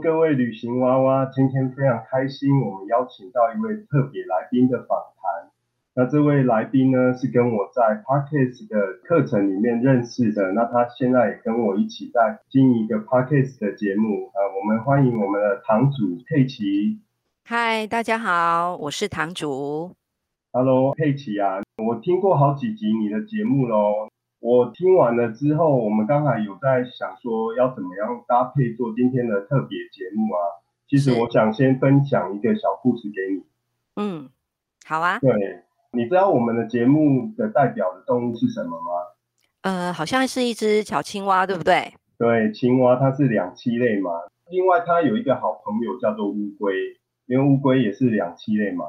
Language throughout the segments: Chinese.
各位旅行娃娃，今天非常开心，我们邀请到一位特别来宾的访谈。那这位来宾呢，是跟我在 Parkes 的课程里面认识的。那他现在也跟我一起在经营一个 Parkes 的节目。呃，我们欢迎我们的堂主佩奇。嗨，大家好，我是堂主。Hello，佩奇啊，我听过好几集你的节目喽。我听完了之后，我们刚才有在想说要怎么样搭配做今天的特别节目啊。其实我想先分享一个小故事给你。嗯，好啊。对，你知道我们的节目的代表的动物是什么吗？呃，好像是一只小青蛙，对不对？对，青蛙它是两栖类嘛。另外，它有一个好朋友叫做乌龟，因为乌龟也是两栖类嘛。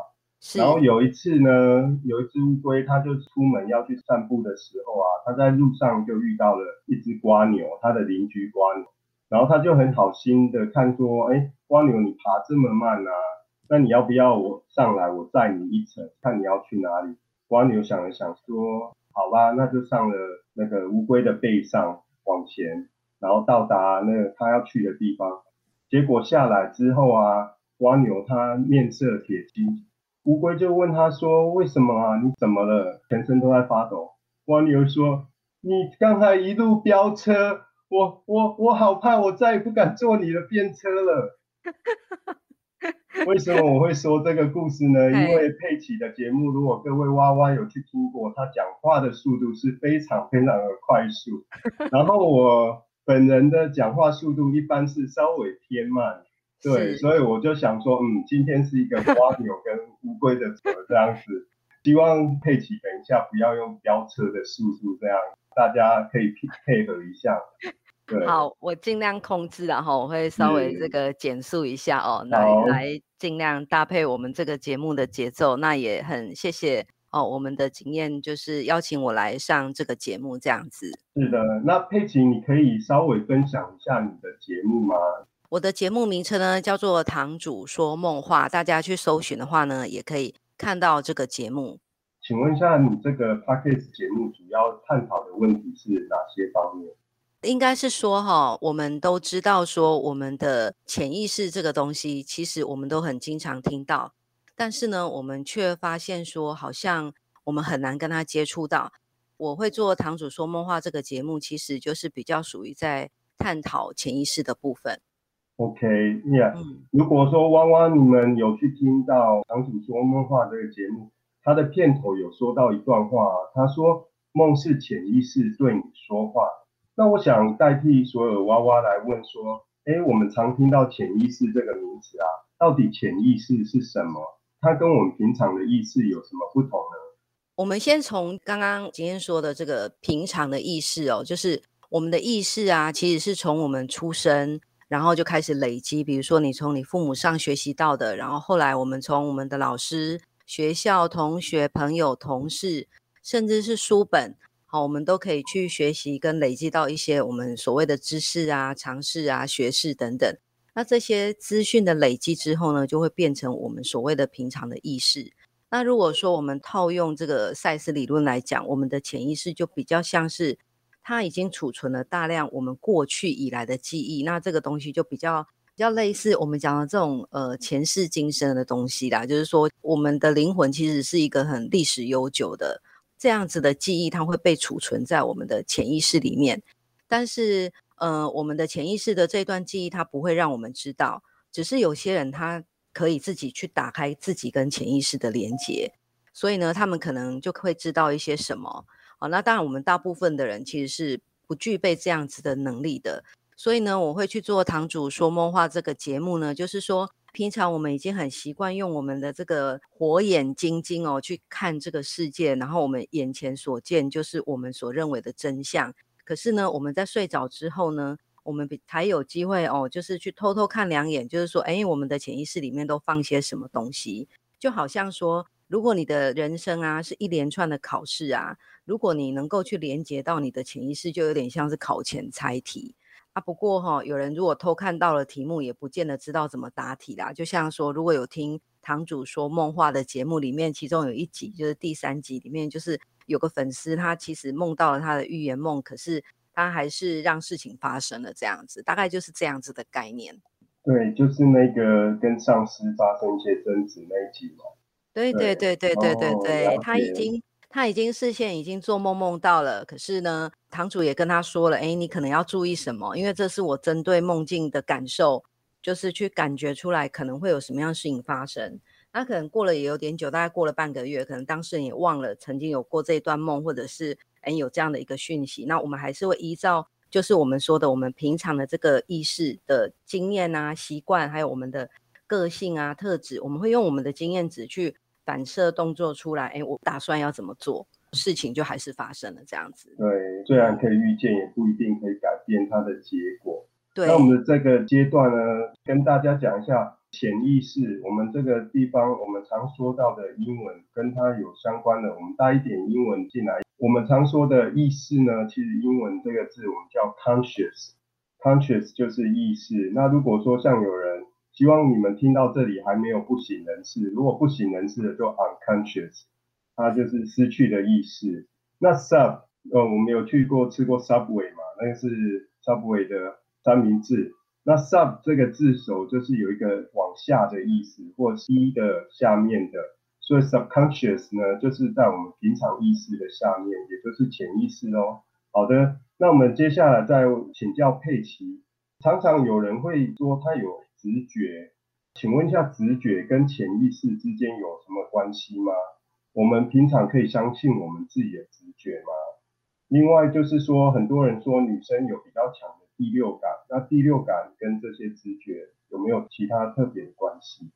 然后有一次呢，有一只乌龟，它就出门要去散步的时候啊，它在路上就遇到了一只瓜牛，它的邻居瓜牛。然后它就很好心的看说，哎，瓜牛你爬这么慢啊，那你要不要我上来，我载你一程，看你要去哪里？瓜牛想了想说，好吧，那就上了那个乌龟的背上往前，然后到达那个它要去的地方。结果下来之后啊，瓜牛它面色铁青。乌龟就问他说：“为什么啊？你怎么了？全身都在发抖。”蜗牛说：“你刚才一路飙车，我我我好怕，我再也不敢坐你的便车了。” 为什么我会说这个故事呢？因为佩奇的节目，如果各位娃娃有去听过，他讲话的速度是非常非常的快速，然后我本人的讲话速度一般是稍微偏慢。对，所以我就想说，嗯，今天是一个蜗牛跟乌龟的车这样子，希望佩奇等一下不要用飙车的速度，这样大家可以配配合一下。对，好，我尽量控制，然后我会稍微这个减速一下哦，来来尽量搭配我们这个节目的节奏。那也很谢谢哦，我们的经验就是邀请我来上这个节目这样子。是的，那佩奇，你可以稍微分享一下你的节目吗？我的节目名称呢叫做《堂主说梦话》，大家去搜寻的话呢，也可以看到这个节目。请问一下，你这个 podcast 节目主要探讨的问题是哪些方面？应该是说哈，我们都知道说，我们的潜意识这个东西，其实我们都很经常听到，但是呢，我们却发现说，好像我们很难跟他接触到。我会做《堂主说梦话》这个节目，其实就是比较属于在探讨潜意识的部分。OK，Yeah。如果说汪汪你们有去听到堂主说梦话这个节目，他的片头有说到一段话，他说梦是潜意识对你说话。那我想代替所有娃娃来问说，哎，我们常听到潜意识这个名词啊，到底潜意识是什么？它跟我们平常的意识有什么不同呢？我们先从刚刚今天说的这个平常的意识哦，就是我们的意识啊，其实是从我们出生。然后就开始累积，比如说你从你父母上学习到的，然后后来我们从我们的老师、学校、同学、朋友、同事，甚至是书本，好，我们都可以去学习跟累积到一些我们所谓的知识啊、常识啊、学识等等。那这些资讯的累积之后呢，就会变成我们所谓的平常的意识。那如果说我们套用这个赛斯理论来讲，我们的潜意识就比较像是。它已经储存了大量我们过去以来的记忆，那这个东西就比较比较类似我们讲的这种呃前世今生的东西啦。就是说，我们的灵魂其实是一个很历史悠久的这样子的记忆，它会被储存在我们的潜意识里面。但是，呃，我们的潜意识的这段记忆，它不会让我们知道，只是有些人他可以自己去打开自己跟潜意识的连接，所以呢，他们可能就会知道一些什么。好，那当然，我们大部分的人其实是不具备这样子的能力的。所以呢，我会去做堂主说梦话这个节目呢，就是说，平常我们已经很习惯用我们的这个火眼金睛哦去看这个世界，然后我们眼前所见就是我们所认为的真相。可是呢，我们在睡着之后呢，我们才有机会哦，就是去偷偷看两眼，就是说，哎，我们的潜意识里面都放些什么东西？就好像说，如果你的人生啊是一连串的考试啊。如果你能够去连接到你的潜意识，就有点像是考前猜题啊。不过哈，有人如果偷看到了题目，也不见得知道怎么答题啦。就像说，如果有听堂主说梦话的节目里面，其中有一集就是第三集里面，就是有个粉丝，他其实梦到了他的预言梦，可是他还是让事情发生了，这样子，大概就是这样子的概念。对，就是那个跟上司发生一些争执那一集嘛。对对对对对对对，他已经他已经视线已经做梦梦到了，可是呢，堂主也跟他说了，哎，你可能要注意什么，因为这是我针对梦境的感受，就是去感觉出来可能会有什么样事情发生。那可能过了也有点久，大概过了半个月，可能当事人也忘了曾经有过这一段梦，或者是哎有这样的一个讯息。那我们还是会依照就是我们说的，我们平常的这个意识的经验啊、习惯，还有我们的个性啊、特质，我们会用我们的经验值去反射动作出来。哎，我打算要怎么做，事情就还是发生了这样子。对，虽然可以预见，也不一定可以改变它的结果。对，那我们的这个阶段呢，跟大家讲一下。潜意识，我们这个地方，我们常说到的英文跟它有相关的，我们带一点英文进来。我们常说的意识呢，其实英文这个字我们叫 conscious，conscious 就是意识。那如果说像有人希望你们听到这里还没有不省人事，如果不省人事的就 unconscious，它就是失去的意识。那 sub，呃，我们有去过吃过 subway 嘛？那个是 subway 的三明治。那 sub 这个字首就是有一个往下的意思，或一的下面的，所以 subconscious 呢，就是在我们平常意识的下面，也就是潜意识哦。好的，那我们接下来再请教佩奇，常常有人会说他有直觉，请问一下，直觉跟潜意识之间有什么关系吗？我们平常可以相信我们自己的直觉吗？另外就是说，很多人说女生有比较强的。第六感，那第六感跟这些直觉有没有其他特别的关系？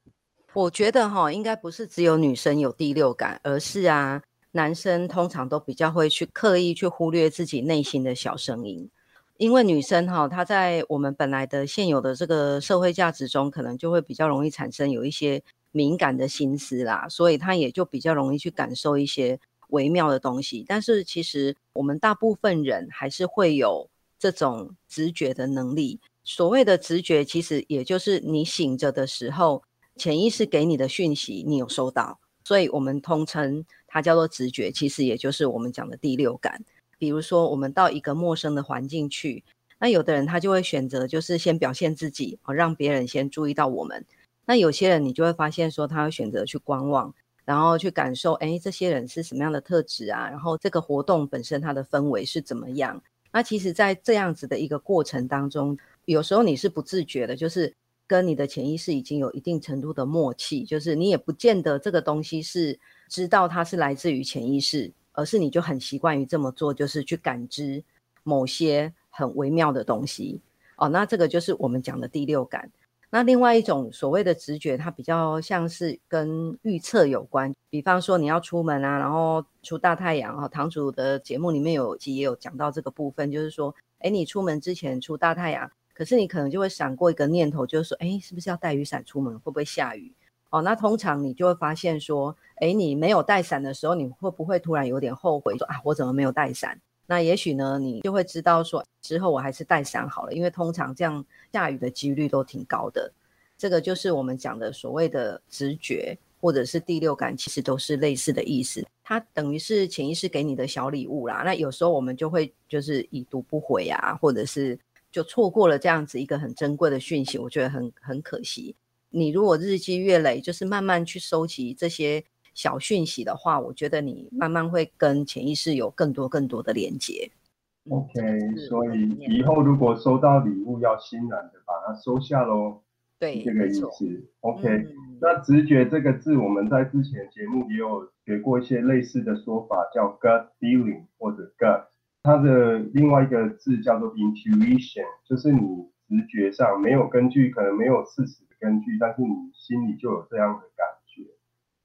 我觉得哈，应该不是只有女生有第六感，而是啊，男生通常都比较会去刻意去忽略自己内心的小声音，因为女生哈，她在我们本来的现有的这个社会价值中，可能就会比较容易产生有一些敏感的心思啦，所以她也就比较容易去感受一些微妙的东西。但是其实我们大部分人还是会有。这种直觉的能力，所谓的直觉，其实也就是你醒着的时候，潜意识给你的讯息，你有收到，所以我们通称它叫做直觉，其实也就是我们讲的第六感。比如说，我们到一个陌生的环境去，那有的人他就会选择就是先表现自己，哦，让别人先注意到我们。那有些人你就会发现说，他会选择去观望，然后去感受，哎，这些人是什么样的特质啊？然后这个活动本身它的氛围是怎么样？那其实，在这样子的一个过程当中，有时候你是不自觉的，就是跟你的潜意识已经有一定程度的默契，就是你也不见得这个东西是知道它是来自于潜意识，而是你就很习惯于这么做，就是去感知某些很微妙的东西。哦，那这个就是我们讲的第六感。那另外一种所谓的直觉，它比较像是跟预测有关。比方说你要出门啊，然后出大太阳啊，堂主的节目里面有集也有讲到这个部分，就是说，哎，你出门之前出大太阳，可是你可能就会闪过一个念头，就是说，哎，是不是要带雨伞出门？会不会下雨？哦，那通常你就会发现说，哎，你没有带伞的时候，你会不会突然有点后悔，说啊，我怎么没有带伞？那也许呢，你就会知道说，之后我还是带伞好了，因为通常这样下雨的几率都挺高的。这个就是我们讲的所谓的直觉，或者是第六感，其实都是类似的意思。它等于是潜意识给你的小礼物啦。那有时候我们就会就是已读不回啊，或者是就错过了这样子一个很珍贵的讯息，我觉得很很可惜。你如果日积月累，就是慢慢去收集这些。小讯息的话，我觉得你慢慢会跟潜意识有更多更多的连接。OK，所以以后如果收到礼物，要欣然的把它收下喽。对，这个意思。OK，那直觉这个字，我们在之前节目也有学过一些类似的说法，叫 gut feeling 或者 gut。它的另外一个字叫做 intuition，就是你直觉上没有根据，可能没有事实的根据，但是你心里就有这样的感觉。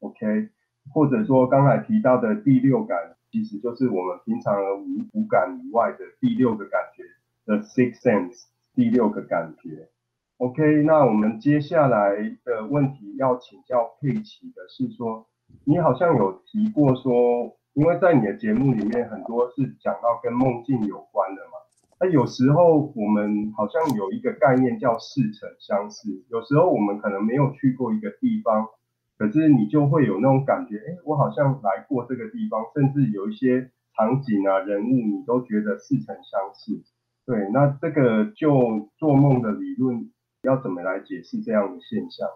OK。或者说刚才提到的第六感，其实就是我们平常的五五感以外的第六个感觉的 six sense，第六个感觉。OK，那我们接下来的问题要请教佩奇的是说，你好像有提过说，因为在你的节目里面很多是讲到跟梦境有关的嘛，那有时候我们好像有一个概念叫似曾相识，有时候我们可能没有去过一个地方。可是你就会有那种感觉，哎，我好像来过这个地方，甚至有一些场景啊、人物，你都觉得似曾相识。对，那这个就做梦的理论要怎么来解释这样的现象？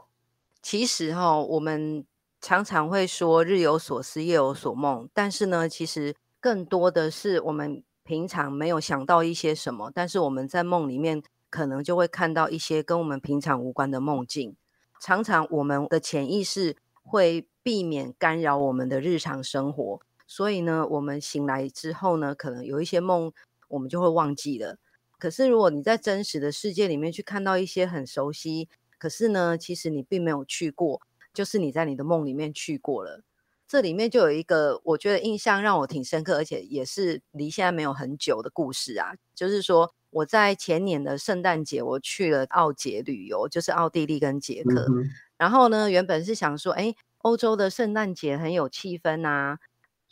其实哈，我们常常会说日有所思，夜有所梦，但是呢，其实更多的是我们平常没有想到一些什么，但是我们在梦里面可能就会看到一些跟我们平常无关的梦境。常常我们的潜意识会避免干扰我们的日常生活，所以呢，我们醒来之后呢，可能有一些梦我们就会忘记了。可是，如果你在真实的世界里面去看到一些很熟悉，可是呢，其实你并没有去过，就是你在你的梦里面去过了。这里面就有一个我觉得印象让我挺深刻，而且也是离现在没有很久的故事啊。就是说，我在前年的圣诞节，我去了奥捷旅游，就是奥地利跟捷克。然后呢，原本是想说，哎，欧洲的圣诞节很有气氛呐。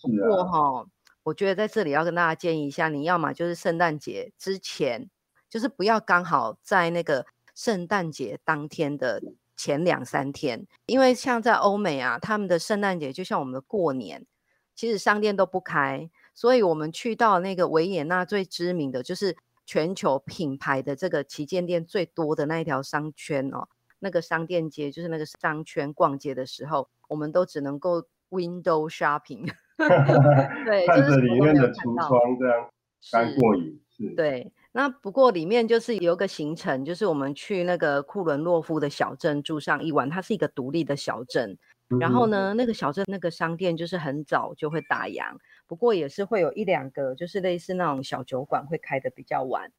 不过哈。我觉得在这里要跟大家建议一下，你要么就是圣诞节之前，就是不要刚好在那个圣诞节当天的前两三天，因为像在欧美啊，他们的圣诞节就像我们的过年，其实商店都不开，所以我们去到那个维也纳最知名的就是全球品牌的这个旗舰店最多的那一条商圈哦，那个商店街就是那个商圈逛街的时候，我们都只能够 window shopping。对，看着里面的橱窗这样，刚过瘾是。对，那不过里面就是有个行程，就是我们去那个库伦洛夫的小镇住上一晚，它是一个独立的小镇。然后呢，那个小镇那个商店就是很早就会打烊，不过也是会有一两个，就是类似那种小酒馆会开的比较晚。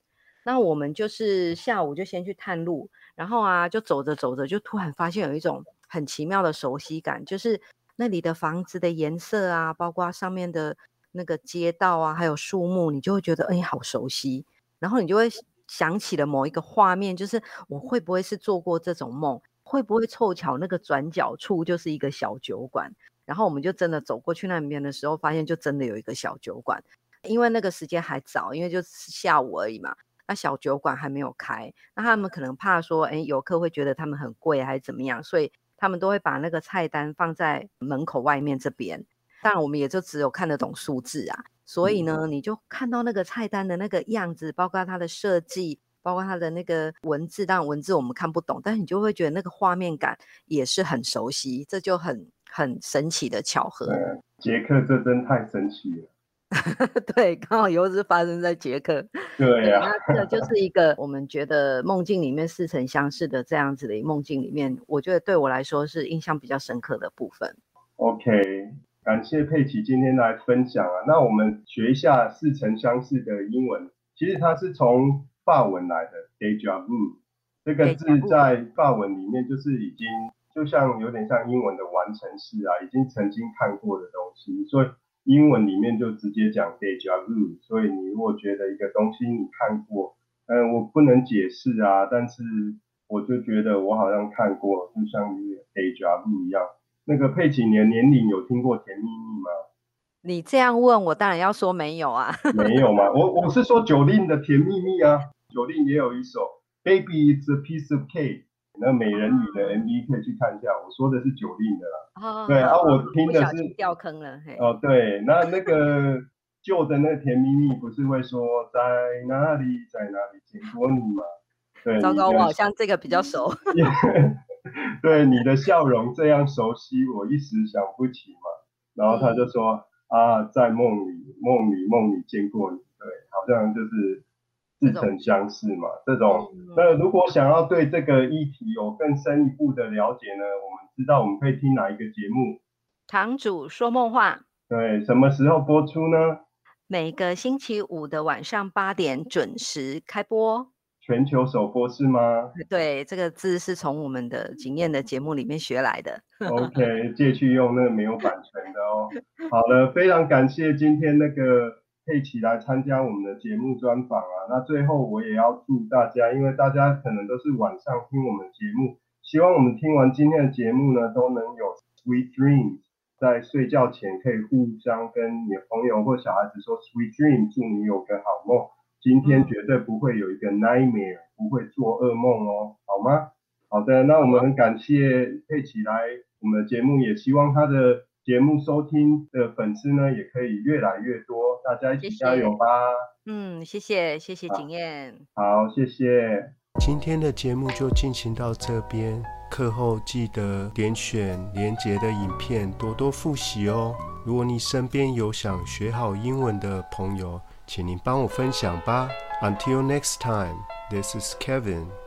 那我们就是下午就先去探路，然后啊，就走着走着，就突然发现有一种很奇妙的熟悉感，就是。那里的房子的颜色啊，包括上面的那个街道啊，还有树木，你就会觉得哎，好熟悉。然后你就会想起了某一个画面，就是我会不会是做过这种梦？会不会凑巧那个转角处就是一个小酒馆？然后我们就真的走过去那边的时候，发现就真的有一个小酒馆。因为那个时间还早，因为就是下午而已嘛。那小酒馆还没有开，那他们可能怕说，哎，游客会觉得他们很贵还是怎么样，所以。他们都会把那个菜单放在门口外面这边，当然我们也就只有看得懂数字啊，所以呢，你就看到那个菜单的那个样子，包括它的设计，包括它的那个文字，当然文字我们看不懂，但是你就会觉得那个画面感也是很熟悉，这就很很神奇的巧合。杰克，这真太神奇了。对，刚好又是发生在捷克。对呀，那这就是一个我们觉得梦境里面似曾相识的这样子的梦境里面，我觉得对我来说是印象比较深刻的部分。OK，感谢佩奇今天来分享啊。那我们学一下似曾相识的英文，其实它是从法文来的，deja vu 这个字在法文里面就是已经就像有点像英文的完成式啊，已经曾经看过的东西，所以。英文里面就直接讲 deja vu，所以你如果觉得一个东西你看过，嗯，我不能解释啊，但是我就觉得我好像看过，就像 deja vu 一样。那个佩奇，你的年龄有听过《甜蜜蜜》吗？你这样问我，当然要说没有啊。没有吗？我我是说九令的《甜蜜蜜》啊，九令也有一首《Baby It's a Piece of Cake》。那美人鱼的 MV 可以去看一下，我说的是九令的啦。对啊，我听的是掉坑了。哦，对，那那个旧的那甜蜜蜜不是会说在哪里在哪里见过你吗？对，糟糕，我好像这个比较熟。对，你的笑容这样熟悉，我一时想不起嘛。然后他就说啊，在梦里，梦里，梦里见过你。对，好像就是。似曾相识嘛，这种那如果想要对这个议题有更深一步的了解呢，我们知道我们可以听哪一个节目？堂主说梦话。对，什么时候播出呢？每个星期五的晚上八点准时开播。全球首播是吗？对，这个字是从我们的经验的节目里面学来的。OK，借去用那个没有版权的哦。好了，非常感谢今天那个。佩奇来参加我们的节目专访啊！那最后我也要祝大家，因为大家可能都是晚上听我们节目，希望我们听完今天的节目呢，都能有 sweet dreams，在睡觉前可以互相跟你的朋友或小孩子说 sweet dream，祝你有个好梦。今天绝对不会有一个 nightmare，不会做噩梦哦，好吗？好的，那我们很感谢佩奇来我们的节目，也希望他的节目收听的粉丝呢也可以越来越多，大家一起加油吧。嗯，谢谢谢谢景燕。好，谢谢。今天的节目就进行到这边，课后记得点选连结的影片，多多复习哦。如果你身边有想学好英文的朋友，请您帮我分享吧。Until next time, this is Kevin.